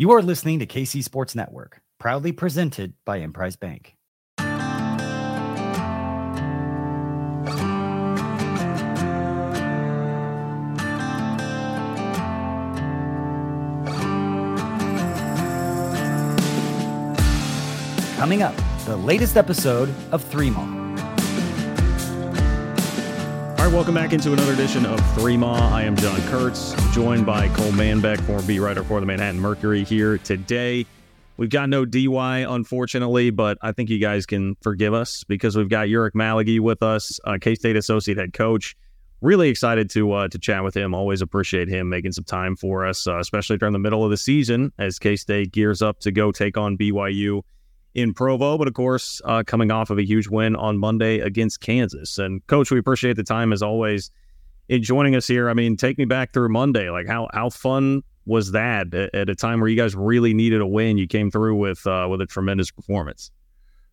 You are listening to KC Sports Network, proudly presented by Emprise Bank. Coming up, the latest episode of Three Maw. All right, welcome back into another edition of Three Maw. I am John Kurtz, joined by Cole Manbeck, former beat writer for the Manhattan Mercury here today. We've got no DY, unfortunately, but I think you guys can forgive us because we've got Ulric Maligi with us, uh, K State associate head coach. Really excited to uh, to chat with him. Always appreciate him making some time for us, uh, especially during the middle of the season as K State gears up to go take on BYU in Provo, but of course, uh, coming off of a huge win on Monday against Kansas. And coach, we appreciate the time as always in joining us here. I mean, take me back through Monday. Like how how fun was that at, at a time where you guys really needed a win? You came through with uh, with a tremendous performance.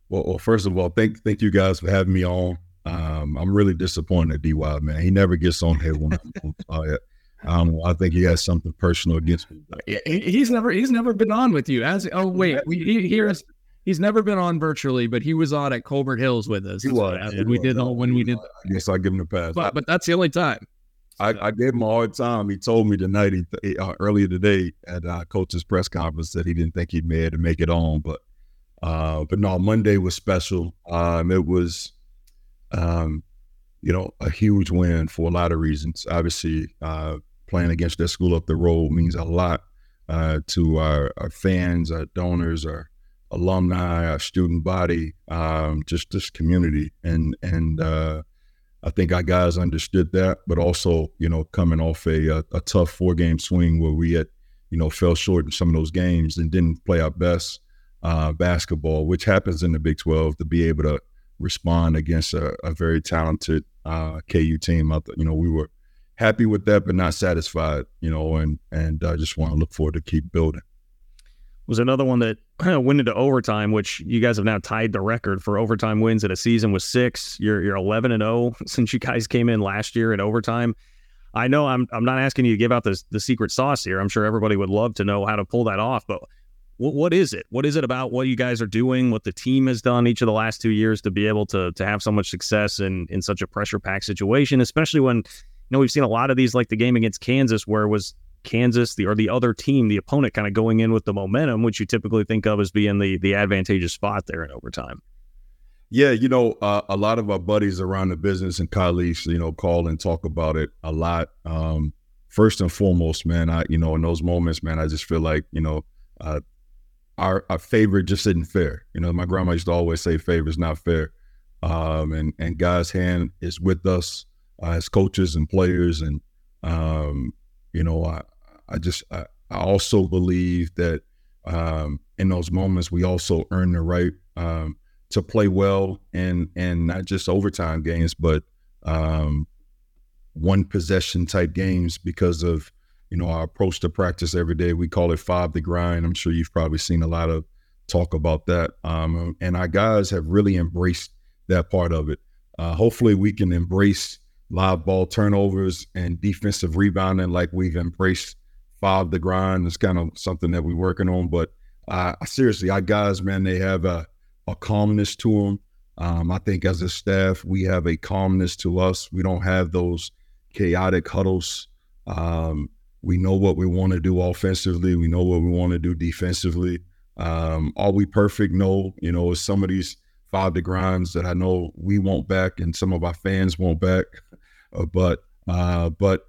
Well, well, first of all, thank thank you guys for having me on. Um, I'm really disappointed at DY, man. He never gets on here when I'm on. Um, I think he has something personal against me. He's never he's never been on with you. As oh wait, we, he, here's he's never been on virtually, but he was on at Colbert Hills with us. He was. We did all when we did. I guess I give him a pass. But, but that's the only time. I, I, gave him a hard time. He told me tonight, he, uh, earlier today at uh, coach's press conference, that he didn't think he'd be able to make it on. But, uh, but no, Monday was special. Um, it was, um, you know, a huge win for a lot of reasons. Obviously, uh, playing against that school up the road means a lot uh, to our, our, fans, our donors, our alumni, our student body, um, just this community, and and uh, I think our guys understood that, but also, you know, coming off a, a, a tough four game swing where we had, you know, fell short in some of those games and didn't play our best uh, basketball, which happens in the Big 12 to be able to respond against a, a very talented uh, KU team. I you know, we were happy with that, but not satisfied, you know, and, and I just want to look forward to keep building was another one that went into overtime, which you guys have now tied the record for overtime wins in a season with six. You're you're 11 and 0 since you guys came in last year in overtime. I know I'm I'm not asking you to give out the the secret sauce here. I'm sure everybody would love to know how to pull that off, but what what is it? What is it about what you guys are doing? What the team has done each of the last two years to be able to to have so much success in in such a pressure packed situation, especially when you know we've seen a lot of these like the game against Kansas where it was Kansas, the or the other team, the opponent, kind of going in with the momentum, which you typically think of as being the the advantageous spot there in overtime. Yeah, you know, uh, a lot of our buddies around the business and colleagues, you know, call and talk about it a lot. Um, first and foremost, man, I you know in those moments, man, I just feel like you know. Uh, our, our favorite just isn't fair. You know, my grandma used to always say favor is not fair. Um, and, and God's hand is with us uh, as coaches and players. And, um, you know, I, I just I, I also believe that um, in those moments we also earn the right um, to play well and and not just overtime games, but um, one possession type games because of you know our approach to practice every day. We call it five the grind. I'm sure you've probably seen a lot of talk about that. Um, and our guys have really embraced that part of it. Uh, hopefully, we can embrace live ball turnovers and defensive rebounding like we've embraced five the grind is kind of something that we're working on. But uh, seriously, our guys, man, they have a, a calmness to them. Um, I think as a staff, we have a calmness to us. We don't have those chaotic huddles. Um, we know what we want to do offensively. We know what we want to do defensively. Um, are we perfect? No. You know, it's some of these five the grinds that I know we want back and some of our fans want back. Uh, but uh, but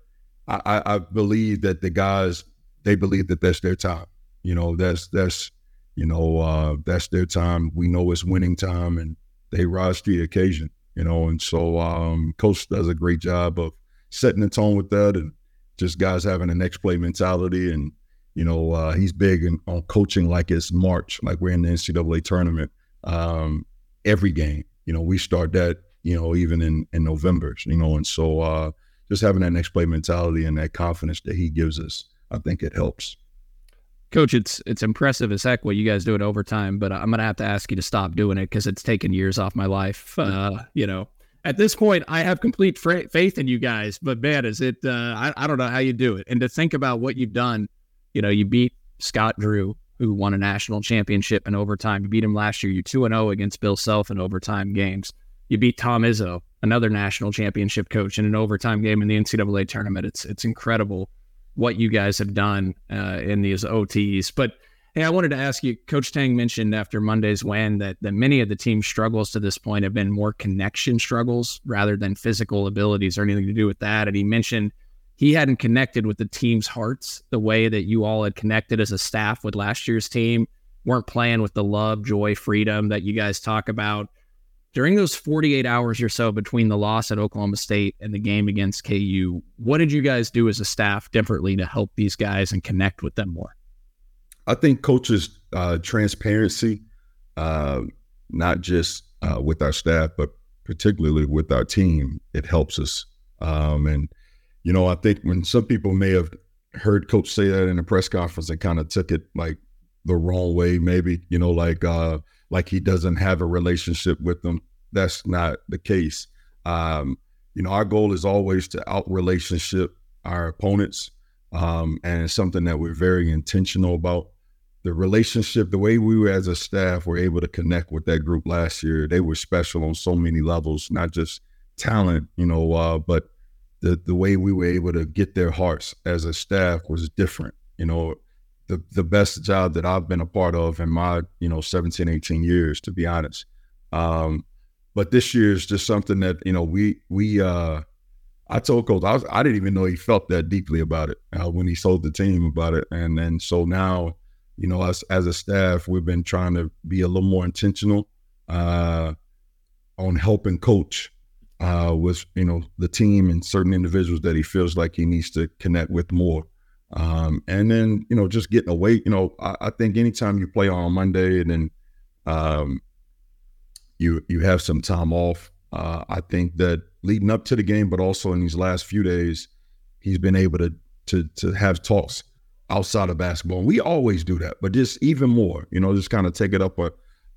I, I believe that the guys they believe that that's their time. You know, that's that's you know uh, that's their time. We know it's winning time, and they rise to the occasion. You know, and so um, coach does a great job of setting the tone with that, and just guys having a next play mentality. And you know, uh, he's big in, on coaching like it's March, like we're in the NCAA tournament. Um, every game, you know, we start that. You know, even in in November. You know, and so. Uh, just having that next play mentality and that confidence that he gives us, I think it helps. Coach, it's it's impressive as heck what you guys do at overtime, but I'm gonna have to ask you to stop doing it because it's taken years off my life. Uh, you know, at this point, I have complete fra- faith in you guys, but man, is it? Uh, I I don't know how you do it, and to think about what you've done. You know, you beat Scott Drew, who won a national championship in overtime. You beat him last year. You 2 and 0 against Bill Self in overtime games. You beat Tom Izzo, another national championship coach, in an overtime game in the NCAA tournament. It's it's incredible what you guys have done uh, in these OTs. But hey, I wanted to ask you, Coach Tang mentioned after Monday's win that, that many of the team's struggles to this point have been more connection struggles rather than physical abilities or anything to do with that. And he mentioned he hadn't connected with the team's hearts the way that you all had connected as a staff with last year's team, weren't playing with the love, joy, freedom that you guys talk about. During those 48 hours or so between the loss at Oklahoma State and the game against KU, what did you guys do as a staff differently to help these guys and connect with them more? I think coaches' uh, transparency, uh, not just uh, with our staff, but particularly with our team, it helps us. Um, and you know, I think when some people may have heard coach say that in a press conference and kind of took it like the wrong way, maybe, you know, like uh like he doesn't have a relationship with them. That's not the case. Um, you know, our goal is always to out relationship our opponents. Um, and it's something that we're very intentional about. The relationship, the way we were as a staff were able to connect with that group last year, they were special on so many levels, not just talent, you know, uh, but the the way we were able to get their hearts as a staff was different. You know, the the best job that I've been a part of in my, you know, 17, 18 years, to be honest. Um, but this year is just something that, you know, we we uh I told Coach I, was, I didn't even know he felt that deeply about it uh, when he told the team about it, and then so now, you know, us as a staff, we've been trying to be a little more intentional uh, on helping coach uh, with you know the team and certain individuals that he feels like he needs to connect with more. Um, and then you know just getting away. You know, I, I think anytime you play on Monday and then um, you you have some time off, uh, I think that leading up to the game, but also in these last few days, he's been able to to to have talks outside of basketball. And we always do that, but just even more. You know, just kind of take it up a,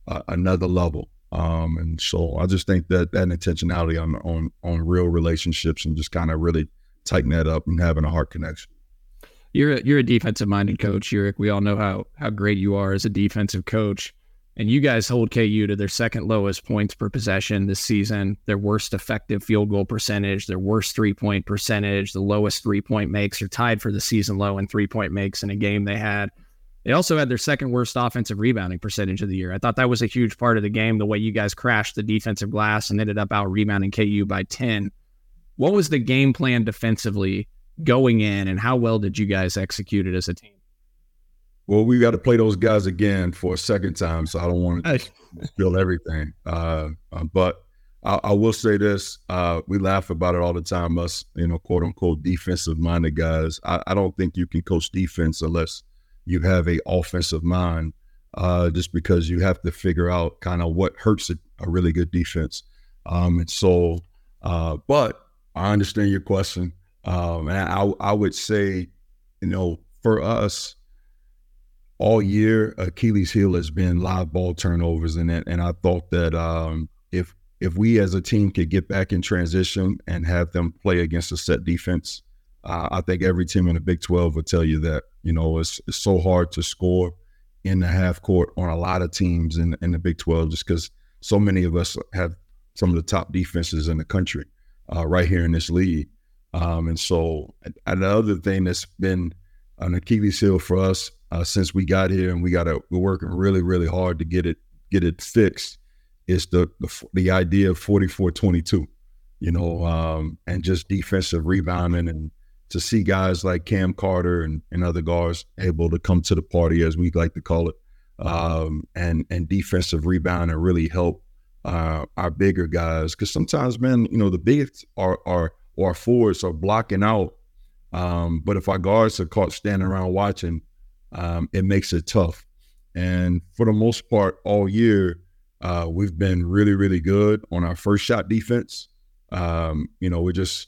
a another level. Um, and so I just think that that intentionality on on on real relationships and just kind of really tighten that up and having a heart connection. You're a, you're a defensive minded coach, Ulric. We all know how how great you are as a defensive coach, and you guys hold KU to their second lowest points per possession this season, their worst effective field goal percentage, their worst three point percentage, the lowest three point makes, are tied for the season low in three point makes in a game they had they also had their second worst offensive rebounding percentage of the year. I thought that was a huge part of the game, the way you guys crashed the defensive glass and ended up out rebounding KU by 10. What was the game plan defensively going in, and how well did you guys execute it as a team? Well, we got to play those guys again for a second time, so I don't want to spill everything. Uh, uh, but I, I, will say this: uh, we laugh about it all the time. Us, you know, quote unquote, defensive-minded guys. I, I don't think you can coach defense unless you have a offensive mind, uh, just because you have to figure out kind of what hurts a, a, really good defense. Um, and so, uh, but I understand your question, um, and I, I would say, you know, for us, all year Achilles' heel has been live ball turnovers, and and I thought that um, if if we as a team could get back in transition and have them play against a set defense, uh, I think every team in the Big 12 would tell you that. You know, it's, it's so hard to score in the half court on a lot of teams in, in the Big 12 just because so many of us have some of the top defenses in the country uh, right here in this league. Um, and so another thing that's been an Achilles heel for us uh, since we got here, and we got to we're working really really hard to get it get it fixed, is the the, the idea of 44-22, you know, um, and just defensive rebounding and to see guys like Cam Carter and, and other guards able to come to the party, as we like to call it, um, and and defensive rebound and really help uh, our bigger guys. Because sometimes, man, you know, the biggest are are our forwards are blocking out. Um, but if our guards are caught standing around watching, um, it makes it tough. And for the most part, all year, uh, we've been really, really good on our first shot defense. Um, you know, we just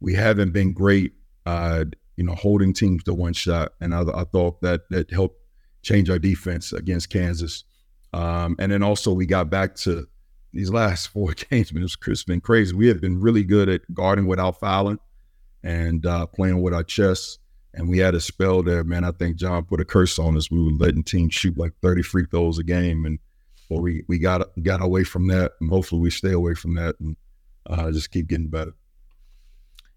we haven't been great uh, you know, holding teams to one shot. And I, I, thought that that helped change our defense against Kansas. Um, and then also we got back to these last four games. Man, it's been crazy. We have been really good at guarding without fouling and uh, playing with our chests. And we had a spell there, man. I think John put a curse on us. We were letting teams shoot like 30 free throws a game. And well, we, we got got away from that. And hopefully we stay away from that and uh, just keep getting better.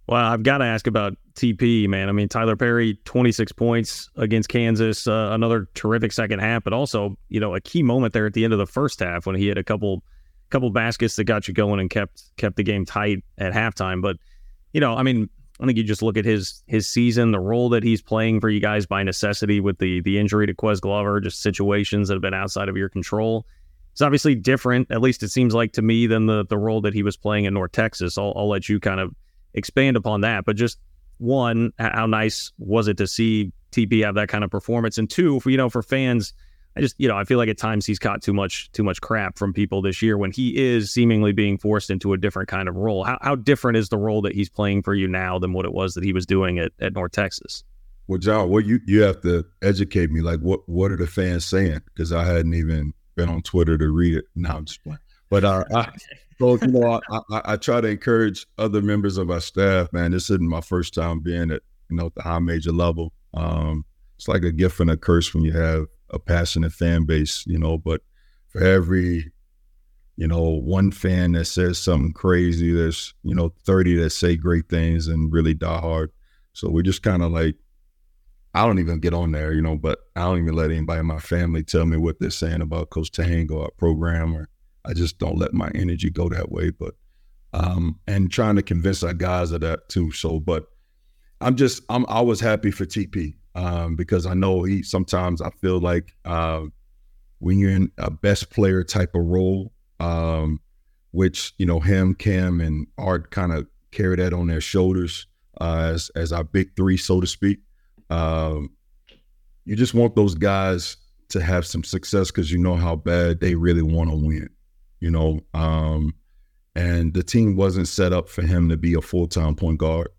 Well, I've got to ask about TP, man. I mean, Tyler Perry, 26 points against Kansas, uh, another terrific second half, but also, you know, a key moment there at the end of the first half when he had a couple couple baskets that got you going and kept kept the game tight at halftime. But, you know, I mean, I think you just look at his his season, the role that he's playing for you guys by necessity with the the injury to Ques Glover, just situations that have been outside of your control. It's obviously different, at least it seems like to me, than the the role that he was playing in North Texas. I'll, I'll let you kind of expand upon that. But just one, how nice was it to see TP have that kind of performance? And two, for you know, for fans, I just you know I feel like at times he's caught too much too much crap from people this year when he is seemingly being forced into a different kind of role. How how different is the role that he's playing for you now than what it was that he was doing at, at North Texas? Well, John, what you you have to educate me. Like, what what are the fans saying? Because I hadn't even been on Twitter to read it. Now I'm just playing. But uh, I, so you know, I, I, I, try to encourage other members of our staff. Man, this isn't my first time being at you know the high major level. Um, it's like a gift and a curse when you have a passionate fan base, you know. But for every you know one fan that says something crazy, there's you know thirty that say great things and really die hard. So we're just kind of like I don't even get on there, you know, but I don't even let anybody in my family tell me what they're saying about Coach Tang or our program or I just don't let my energy go that way. But um, and trying to convince our guys of that too. So, but I'm just I'm I was happy for TP um, because I know he sometimes I feel like uh, when you're in a best player type of role, um, which you know him, Cam, and Art kind of carry that on their shoulders uh, as as our big three, so to speak. Um, you just want those guys to have some success because you know how bad they really want to win you know, um, and the team wasn't set up for him to be a full time point guard.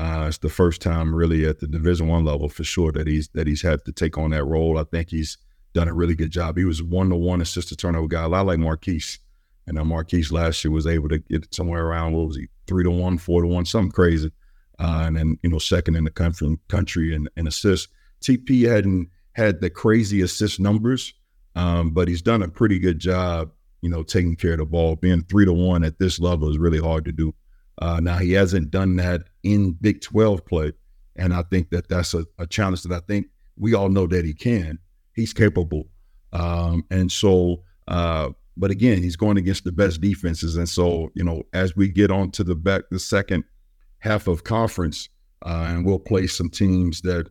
Uh, it's the first time really at the Division One level for sure that he's that he's had to take on that role. I think he's done a really good job. He was one to one assist to turnover guy, a lot like Markquis. And uh, Markquis last year was able to get somewhere around what was he three to one, four to one, something crazy. Uh, and then you know second in the country country and, and assists. TP hadn't had the crazy assist numbers, um, but he's done a pretty good job you know, taking care of the ball. Being three to one at this level is really hard to do. Uh, now he hasn't done that in Big 12 play, and I think that that's a, a challenge that I think we all know that he can. He's capable, um, and so. Uh, but again, he's going against the best defenses, and so you know, as we get on to the back, the second half of conference, uh, and we'll play some teams that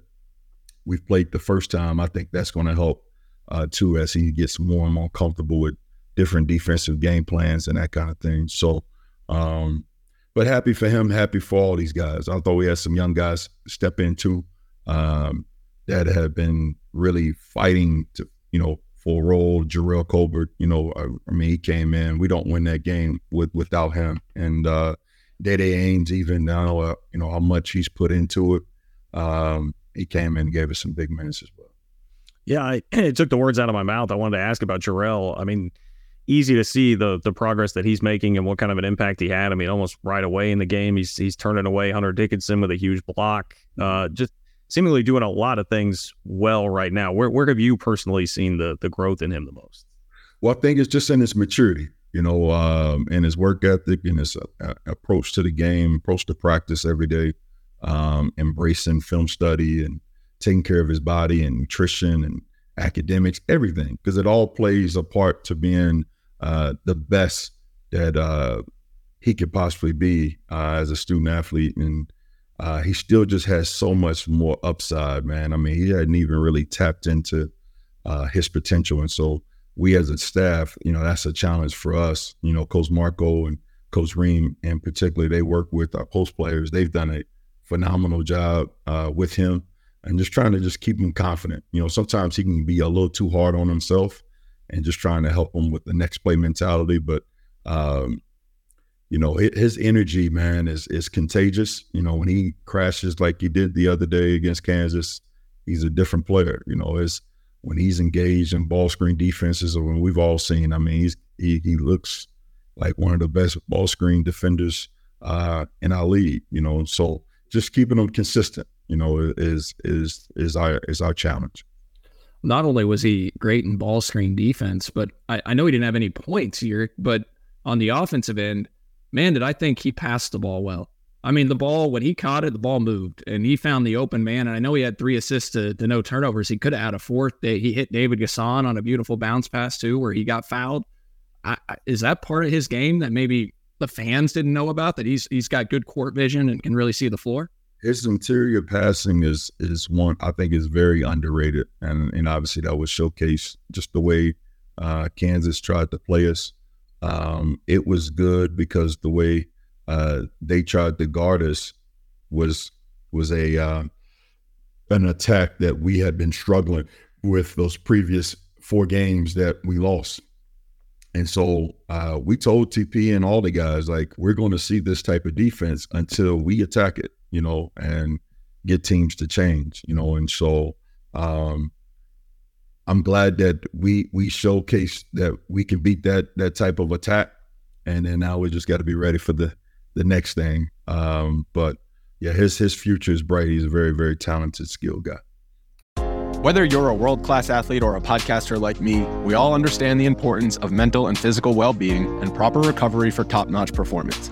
we've played the first time. I think that's going to help uh, too as he gets more and more comfortable with different defensive game plans and that kind of thing. So, um, but happy for him, happy for all these guys. I thought we had some young guys step into um, that have been really fighting to, you know, for a role. Jerrell Colbert, you know, I, I, mean, he came in. We don't win that game with without him. And uh, Dai Dai Ames, even now, uh, you know, how much he's put into it. Um, he came in and gave us some big minutes as well. Yeah, I, it took the words out of my mouth. I wanted to ask about Jerrell. I mean, easy to see the the progress that he's making and what kind of an impact he had. I mean, almost right away in the game, he's he's turning away Hunter Dickinson with a huge block. Uh, just seemingly doing a lot of things well right now. Where where have you personally seen the the growth in him the most? Well, I think it's just in his maturity, you know, um, and his work ethic and his uh, approach to the game, approach to practice every day, um, embracing film study and taking care of his body and nutrition and academics, everything, because it all plays a part to being uh, the best that uh, he could possibly be uh, as a student athlete, and uh, he still just has so much more upside, man. I mean, he hadn't even really tapped into uh, his potential, and so we as a staff, you know, that's a challenge for us. You know, Coach Marco and Coach Ream, in particular, they work with our post players. They've done a phenomenal job with him and just trying to just keep him confident. You know, sometimes he can be a little too hard on himself and just trying to help him with the next play mentality. But um, you know, his energy, man, is is contagious. You know, when he crashes like he did the other day against Kansas, he's a different player. You know, is when he's engaged in ball screen defenses, or when we've all seen. I mean, he's he he looks like one of the best ball screen defenders uh, in our league. You know, so just keeping him consistent. You know, is is is our is our challenge. Not only was he great in ball screen defense, but I, I know he didn't have any points here. But on the offensive end, man, did I think he passed the ball well. I mean, the ball, when he caught it, the ball moved and he found the open man. And I know he had three assists to, to no turnovers. He could have had a fourth. He hit David N'Guessan on a beautiful bounce pass, too, where he got fouled. I, I, is that part of his game that maybe the fans didn't know about that he's he's got good court vision and can really see the floor? His interior passing is is one I think is very underrated, and and obviously that was showcased just the way uh, Kansas tried to play us. Um, it was good because the way uh, they tried to guard us was was a uh, an attack that we had been struggling with those previous four games that we lost. And so uh, we told TP and all the guys like we're going to see this type of defense until we attack it, you know, and get teams to change, you know. And so um, I'm glad that we we showcased that we can beat that that type of attack, and then now we just got to be ready for the the next thing. Um, but yeah, his his future is bright. He's a very very talented, skilled guy. Whether you're a world class athlete or a podcaster like me, we all understand the importance of mental and physical well being and proper recovery for top notch performance.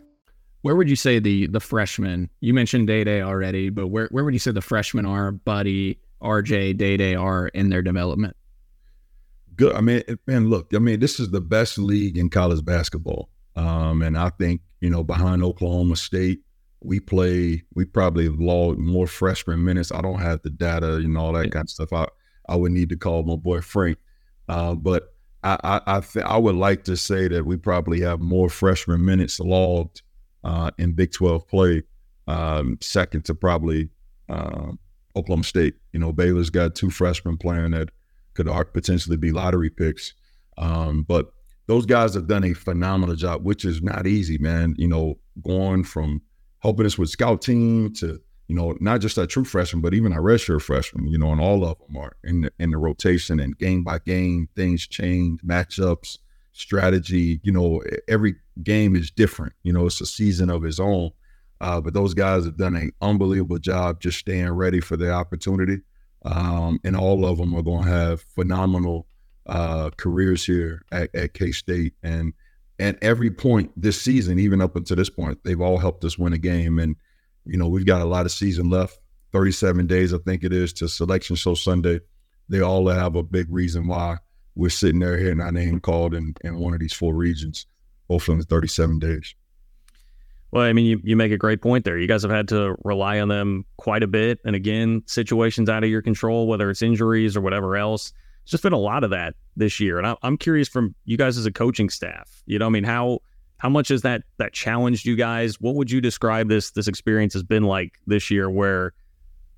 Where would you say the the freshmen? You mentioned Dai Dai already, but where where would you say the freshmen are, Buddy, RJ, Dai Dai are in their development? Good. I mean, man, look. I mean, this is the best league in college basketball, um, and I think you know behind Oklahoma State, we play. We probably logged more freshman minutes. I don't have the data and all that yeah. kind of stuff. I I would need to call my boy Frank, uh, but I I I, th- I would like to say that we probably have more freshman minutes logged uh, in Big 12 play, um, second to probably uh, Oklahoma State. You know, Baylor's got two freshmen playing that could potentially be lottery picks. Um, but those guys have done a phenomenal job, which is not easy, man. You know, going from helping us with scout team to, you know, not just our true freshman, but even our redshirt freshmen, you know, and all of them are in the, in the rotation and game by game, things change, matchups, strategy. You know, every game is different. You know, it's a season of its own. Uh, but those guys have done an unbelievable job just staying ready for the opportunity. Um, and all of them are going to have phenomenal uh, careers here at, at K State. And at every point this season, even up until this point, they've all helped us win a game. And, you know, we've got a lot of season left 37 days, I think it is, to Selection Show Sunday. They all have a big reason why we're sitting there hearing our name called in, in one of these four regions hopefully in 37 days. Well, I mean, you, you make a great point there. You guys have had to rely on them quite a bit. And again, situations out of your control, whether it's injuries or whatever else. It's just been a lot of that this year. And I, I'm curious from you guys as a coaching staff, you know, I mean, how how much has that that challenged you guys? What would you describe this this experience has been like this year where,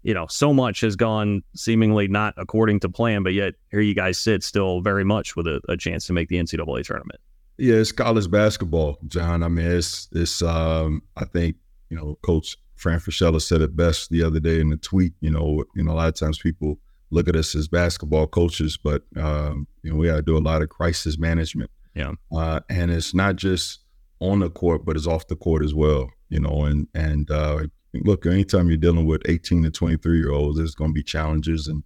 you know, so much has gone seemingly not according to plan, but yet here you guys sit still very much with a, a chance to make the NCAA tournament? Yeah, it's college basketball, John. I mean, it's it's. Um, I think you know, Coach Fran Fraschilla said it best the other day in the tweet. You know, you know, a lot of times people look at us as basketball coaches, but um, you know we got to do a lot of crisis management. Yeah, uh, and it's not just on the court, but it's off the court as well. You know, and and uh, look, anytime you're dealing with 18 to 23 year olds, there's going to be challenges, and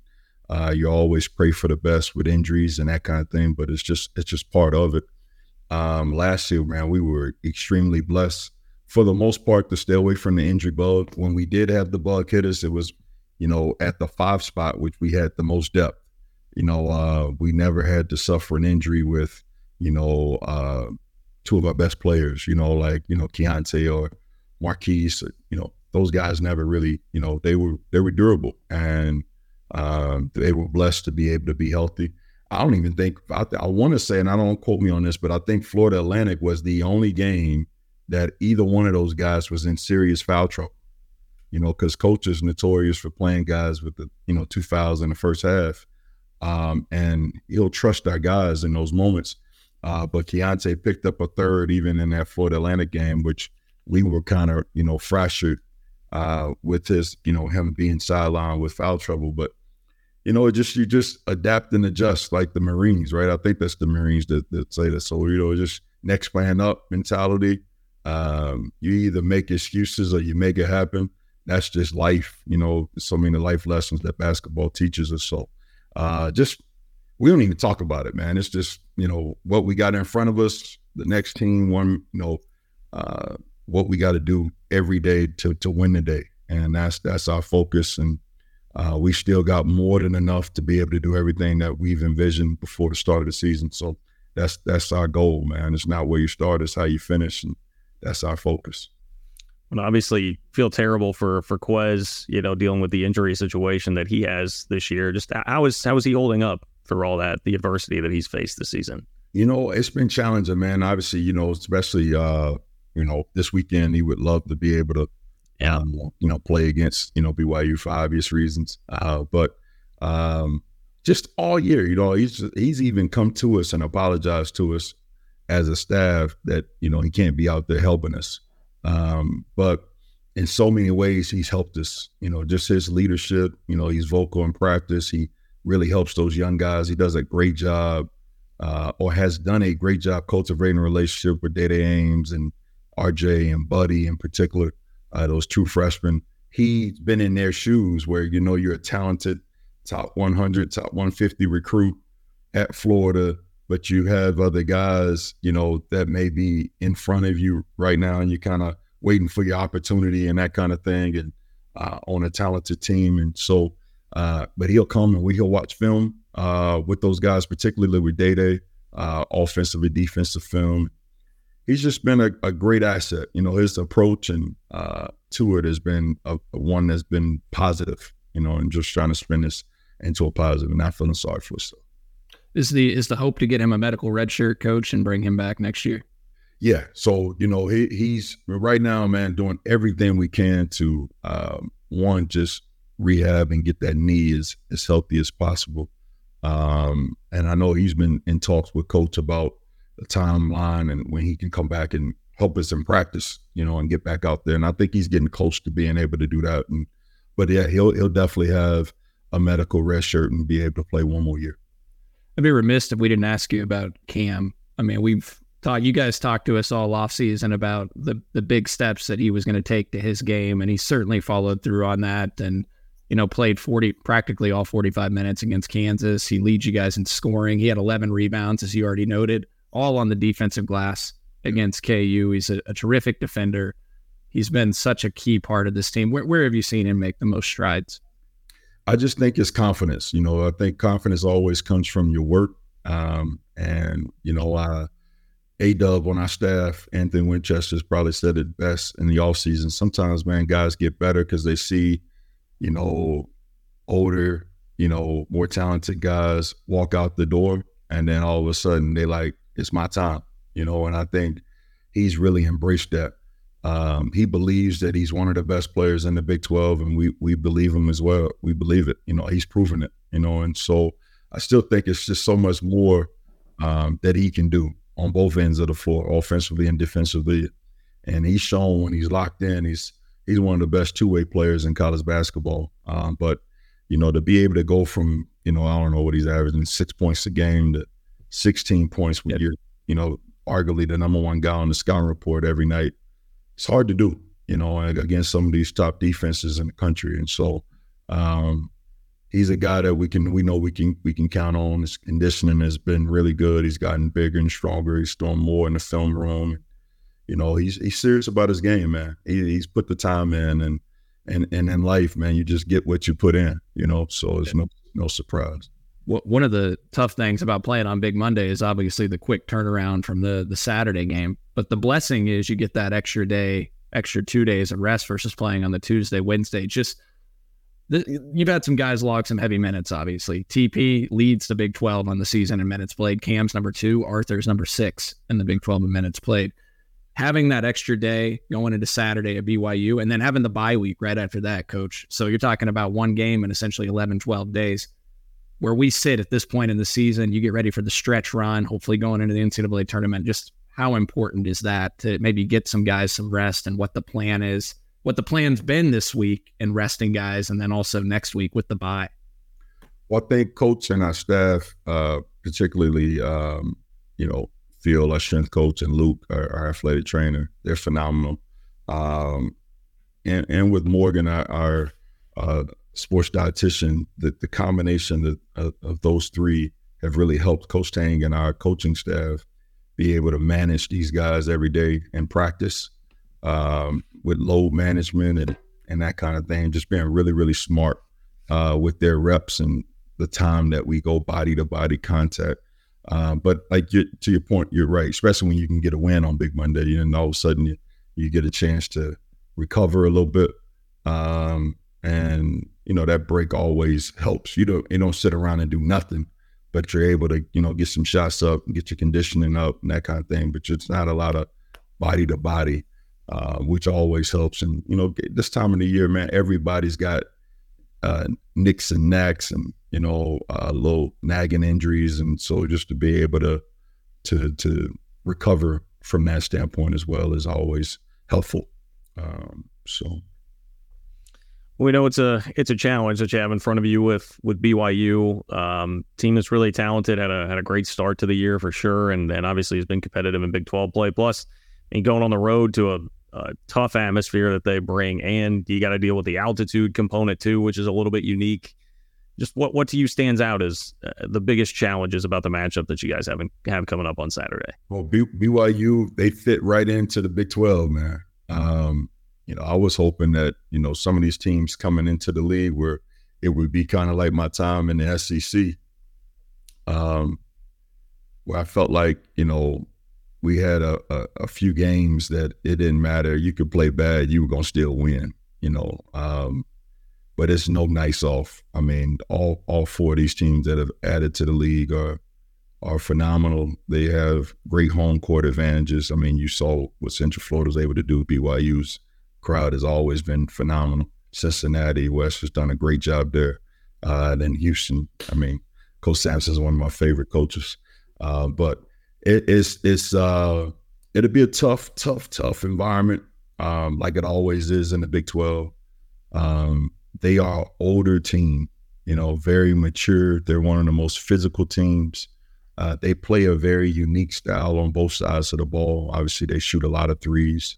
uh, you always pray for the best with injuries and that kind of thing. But it's just it's just part of it. Um, last year, man, we were extremely blessed for the most part to stay away from the injury bug. When we did have the bug hit us, it was you know, at the five spot, which we had the most depth. You know, uh, we never had to suffer an injury with, you know, uh, two of our best players, you know, like, you know, Keyontae or Markquis, you know, those guys never really, you know, they were, they were durable and um, they were blessed to be able to be healthy. I don't even think, I, I want to say, and I don't quote me on this, but I think Florida Atlantic was the only game that either one of those guys was in serious foul trouble you know, because coach is notorious for playing guys with the, you know, two fouls in the first half. Um, and he'll trust our guys in those moments. Uh, but Keyontae picked up a third even in that Florida Atlantic game, which we were kind of, you know, fractured uh, with his, you know, him being sidelined with foul trouble. But, you know, it just you just adapt and adjust like the Marines, right? I think that's the Marines that, that say that. So, you know, just next plan up mentality. Um, you either make excuses or you make it happen that's just life, you know, so many life lessons that basketball teaches us. So uh, just we don't even talk about it, man. It's just, you know, what we got in front of us, the next team, one, you know, uh, what we got to do every day to to win the day. And that's that's our focus. And uh, we still got more than enough to be able to do everything that we've envisioned before the start of the season. So that's that's our goal, man. It's not where you start, it's how you finish. And that's our focus. And obviously, feel terrible for for Ques, you know, dealing with the injury situation that he has this year. Just how is how is he holding up for all that, the adversity that he's faced this season? You know, it's been challenging, man. Obviously, you know, especially uh, you know, this weekend he would love to be able to yeah. Um, you know, play against, you know, BYU for obvious reasons. Uh, but um just all year, you know, he's he's even come to us and apologized to us as a staff that, you know, he can't be out there helping us. Um, but in so many ways, he's helped us. You know, just his leadership. You know, he's vocal in practice. He really helps those young guys. He does a great job, uh, or has done a great job cultivating a relationship with Dai Dai Ames and RJ and Buddy in particular. Uh, those two freshmen. He's been in their shoes where you know you're a talented top 100, top 150 recruit at Florida but you have other guys, you know, that may be in front of you right now, and you're kind of waiting for your opportunity and that kind of thing, and uh, on a talented team. And so, uh, but he'll come and we he'll watch film uh, with those guys, particularly with Dai Dai, uh, offensive and defensive film. He's just been a, a great asset. You know, his approach and uh, to it has been a, a one that's been positive. You know, and just trying to spin this into a positive, and not feeling sorry for himself. Is the is the hope to get him a medical redshirt coach and bring him back next year? Yeah. So you know he he's right now, man, doing everything we can to um, one just rehab and get that knee as as healthy as possible. Um, and I know he's been in talks with coach about the timeline and when he can come back and help us in practice, you know, and get back out there. And I think he's getting close to being able to do that. And but yeah, he'll he'll definitely have a medical red shirt and be able to play one more year. I'd be remiss if we didn't ask you about Cam. I mean, we've talked, you guys talked to us all off season about the, the big steps that he was going to take to his game. And he certainly followed through on that and, you know, played 40, practically all 45 minutes against Kansas. He leads you guys in scoring. He had 11 rebounds, as you already noted, all on the defensive glass against KU. He's a, a terrific defender. He's been such a key part of this team. Where, where have you seen him make the most strides? I just think it's confidence. You know, I think confidence always comes from your work. Um, and, you know, uh, A Dub on our staff, Anthony Winchester's probably said it best in the offseason. Sometimes, man, guys get better because they see, you know, older, you know, more talented guys walk out the door. And then all of a sudden they like, it's my time, you know, and I think he's really embraced that. Um, he believes that he's one of the best players in the Big 12, and we we believe him as well. We believe it. You know, he's proven it. You know, and so I still think it's just so much more um, that he can do on both ends of the floor, offensively and defensively. And he's shown when he's locked in, he's he's one of the best two way players in college basketball. Um, but you know, to be able to go from, you know, I don't know what he's averaging, six points a game to 16 points when yep. you're, you know, arguably the number one guy on the scouting report every night, it's hard to do, you know, against some of these top defenses in the country. And so um, he's a guy that we can we know we can we can count on. His conditioning has been really good. He's gotten bigger and stronger. He's thrown more in the film room. You know, he's he's serious about his game, man. He, he's put the time in, and and and in life, man, you just get what you put in. You know, so it's no no surprise. One of the tough things about playing on Big Monday is obviously the quick turnaround from the the Saturday game. But the blessing is you get that extra day, extra two days of rest versus playing on the Tuesday, Wednesday. Just the, you've had some guys log some heavy minutes, obviously. TP leads the Big 12 on the season in minutes played. Cam's number two, Arthur's number six in the Big 12 in minutes played. Having that extra day going into Saturday at BYU and then having the bye week right after that, coach. So you're talking about one game in essentially 11, 12 days. Where we sit at this point in the season, you get ready for the stretch run, hopefully going into the NCAA tournament. Just how important is that to maybe get some guys some rest and what the plan is? what the plan's been this week and resting guys, and then also next week with the bye. Well, I think coach and our staff, uh, particularly, um, you know, Phil, our strength coach, and Luke, our, our athletic trainer, they're phenomenal. Um, and, and with Morgan, our, our uh, sports dietitian, the, the combination of, of, those three have really helped Coach Tang and our coaching staff be able to manage these guys every day in practice um, with load management and and that kind of thing. Just being really really smart uh, with their reps and the time that we go body to body contact. Uh, but like you, to your point, you're right. Especially when you can get a win on Big Monday, and all of a sudden you, you get a chance to recover a little bit, um, and you know that break always helps. You don't you don't sit around and do nothing, but you're able to you know get some shots up, and get your conditioning up, and that kind of thing. But it's not a lot of body to body uh, which always helps. And you know, this time of the year, man, everybody's got uh, nicks and knacks, and you know, uh, little nagging injuries, and so just to be able to to to recover from that standpoint as well is always helpful. Um, so. We know it's a it's a challenge that you have in front of you with with BYU. Um, team that's really talented, had a had a great start to the year for sure, and and obviously has been competitive in Big Twelve play. Plus, and going on the road to a uh, tough atmosphere that they bring, and you got to deal with the altitude component too, which is a little bit unique. Just what what to you stands out as uh, the biggest challenges about the matchup that you guys have have coming up on Saturday? Well, B- BYU they fit right into the Big Twelve, man. Um, you know, I was hoping that you know some of these teams coming into the league where it would be kind of like my time in the SEC, um, where I felt like you know we had a, a, a, few games that it didn't matter. You could play bad, you were gonna still win, you know. Um, but it's no nice off. I mean, all all four of these teams that have added to the league are are phenomenal. They have great home court advantages. I mean, you saw what Central Florida was able to do. BYU's crowd has always been phenomenal. Cincinnati Wes has done a great job there. Uh, then Houston, I mean, Coach Sampson is one of my favorite coaches. Uh, but it, it's it's uh it'll be a tough, tough, tough environment, um, like it always is in the Big Twelve. Um, they are older team, you know, very mature. They're one of the most physical teams. Uh, they play a very unique style on both sides of the ball. Obviously, they shoot a lot of threes,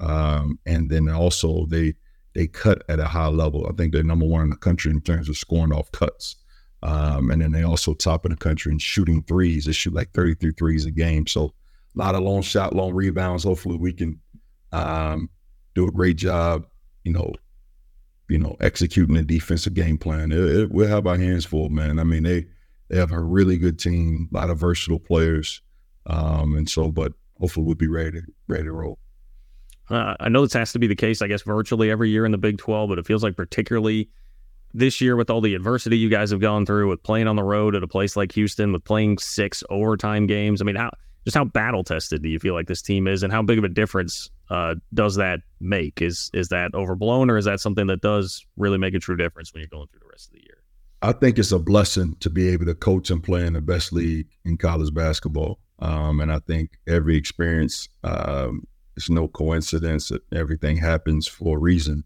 um, and then also they they cut at a high level. I think they're number one in the country in terms of scoring off cuts. Um, and then they also top in the country in shooting threes. They shoot like 33 threes a game. So a lot of long shot, long rebounds. Hopefully we can um, do a great job, you know, you know, executing the defensive game plan. It, it, we'll have our hands full, man. I mean, they they have a really good team, a lot of versatile players, um, and so. But hopefully, we'll be ready ready to roll. Uh, I know this has to be the case, I guess, virtually every year in the Big Twelve, but it feels like particularly this year with all the adversity you guys have gone through with playing on the road at a place like Houston with playing six overtime games. I mean, how just how battle tested do you feel like this team is, and how big of a difference uh, does that make? Is is that overblown, or is that something that does really make a true difference when you're going through the rest of the year? I think it's a blessing to be able to coach and play in the best league in college basketball, um, and I think every experience. Um, it's no coincidence that everything happens for a reason.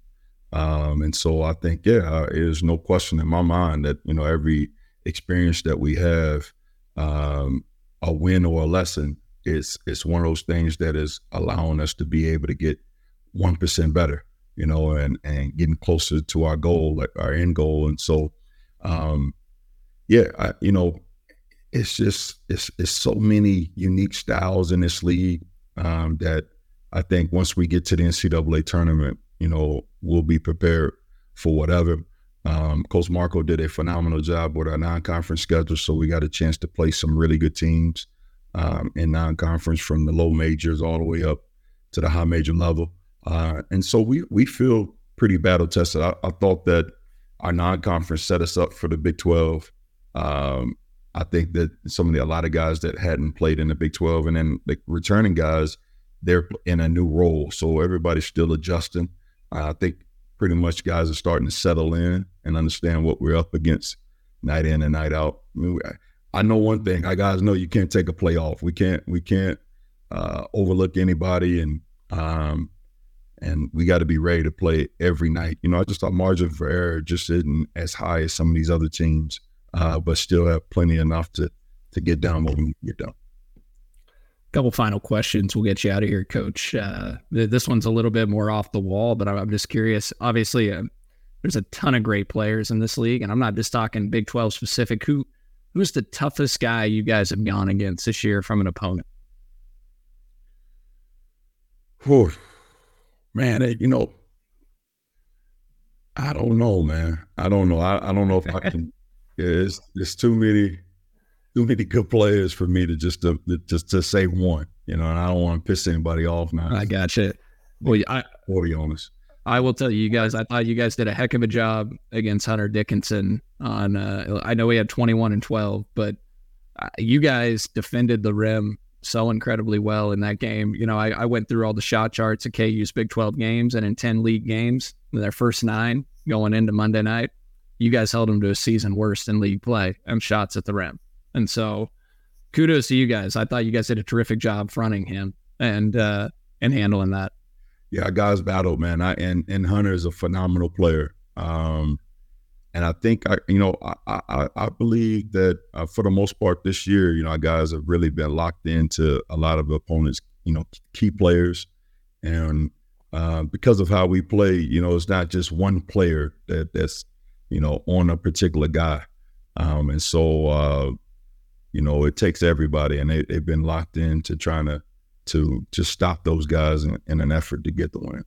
Um, and so I think, yeah, uh, there's no question in my mind that you know every experience that we have, um, a win or a lesson, is it's one of those things that is allowing us to be able to get one percent better, you know, and and getting closer to our goal, like our end goal. And so, um, yeah, I, you know, it's just it's it's so many unique styles in this league um, that I think once we get to the NCAA tournament, you know, we'll be prepared for whatever. Um, Coach Marco did a phenomenal job with our non-conference schedule, so we got a chance to play some really good teams um, in non-conference from the low majors all the way up to the high major level, uh, and so we we feel pretty battle tested. I, I, thought that our non-conference set us up for the Big Twelve. Um, I think that some of the a lot of guys that hadn't played in the Big Twelve, and then the returning guys, they're in a new role, so everybody's still adjusting. I think pretty much guys are starting to settle in and understand what we're up against night in and night out. I, mean, I know one thing. I guys know you can't take a play off. We can't. We can't uh, overlook anybody, and um, and we got to be ready to play every night. You know, I just thought margin for error just isn't as high as some of these other teams, uh, but still have plenty enough to to get down what we get done couple final questions. We'll get you out of here, Coach. Uh, this one's a little bit more off the wall, but I'm just curious. Obviously, uh, there's a ton of great players in this league, and I'm not just talking Big 12 specific. Who who's the toughest guy you guys have gone against this year from an opponent? Whew. Man, you know, I don't know, man. I don't know. I, I don't know if I can. Yeah, it's, it's too many too many good players for me to just to, just to say one, you know, and I don't want to piss anybody off now. I got you. Well, I will be honest. I will tell you, you guys. I thought you guys did a heck of a job against Hunter Dickinson. On uh, I know we had 21 and 12, but uh, you guys defended the rim so incredibly well in that game. You know, I, I went through all the shot charts of KU's Big 12 games, and in 10 league games, in their first nine going into Monday night, you guys held them to a season worst in league play and shots at the rim. And so kudos to you guys. I thought you guys did a terrific job fronting him and uh and handling that. Yeah, guys battled, man. I and and Hunter is a phenomenal player. Um and I think I, you know, I I, I believe that uh, for the most part this year, you know, guys have really been locked into a lot of opponents, you know, key players, and uh, because of how we play, you know, it's not just one player that that's you know on a particular guy, um, and so uh, you know, it takes everybody, and they, have been locked into trying to to to stop those guys in, in, an effort to get the win.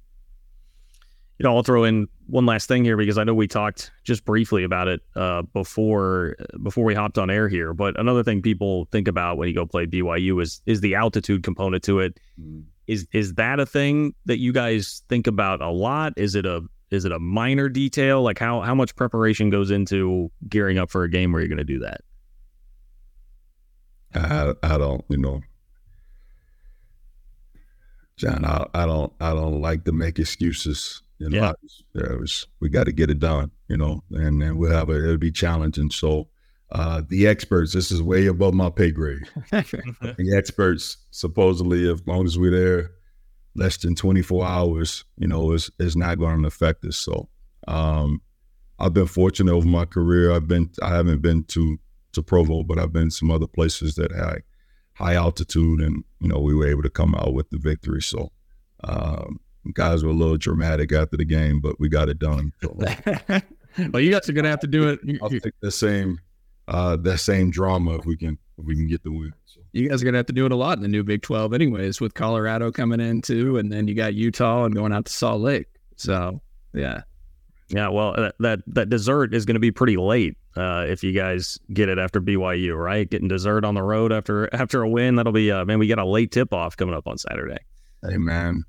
You know, I'll throw in one last thing here because I know we talked just briefly about it uh, before before we hopped on air here. But another thing people think about when you go play BYU is is the altitude component to it. Mm. Is is that a thing that you guys think about a lot? Is it a is it a minor detail? Like how how much preparation goes into gearing up for a game where you're going to do that? I, I don't, you know, John, I, I don't, I don't like to make excuses. You know, yeah. was, we got to get it done. You know, and then we'll have it. It'll be challenging. So, uh, the experts, this is way above my pay grade. the experts, supposedly, as long as we're there less than 24 hours, you know, is is not going to affect us. So, um, I've been fortunate over my career. I've been, I haven't been to to Provo, but I've been some other places that had high altitude, and you know we were able to come out with the victory. So um, guys were a little dramatic after the game, but we got it done. So, well, you guys are gonna have to do it. I'll take the same uh, that same drama if we can if we can get the win. So. You guys are gonna have to do it a lot in the new Big Twelve, anyways, with Colorado coming in too, and then you got Utah and going out to Salt Lake. So yeah, yeah. Well, that that dessert is going to be pretty late uh, if you guys get it after BYU, right? Getting dessert on the road after after a win, that'll be uh, man. We got a late tip off coming up on Saturday. Hey man,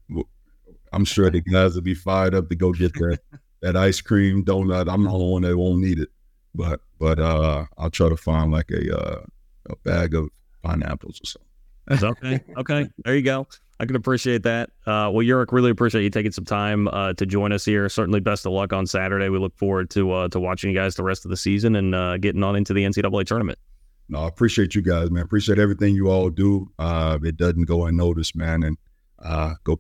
I'm sure the guys will be fired up to go get that that ice cream donut. I'm the only one that won't need it, but but uh, I'll try to find like a uh, a bag of pineapples or something. That's okay, okay, there you go. I can appreciate that. Uh, well, Ulric, really appreciate you taking some time uh, to join us here. Certainly, best of luck on Saturday. We look forward to uh, to watching you guys the rest of the season and uh, getting on into the NCAA tournament. No, I appreciate you guys, man. Appreciate everything you all do. Uh, it doesn't go unnoticed, man. And uh, go.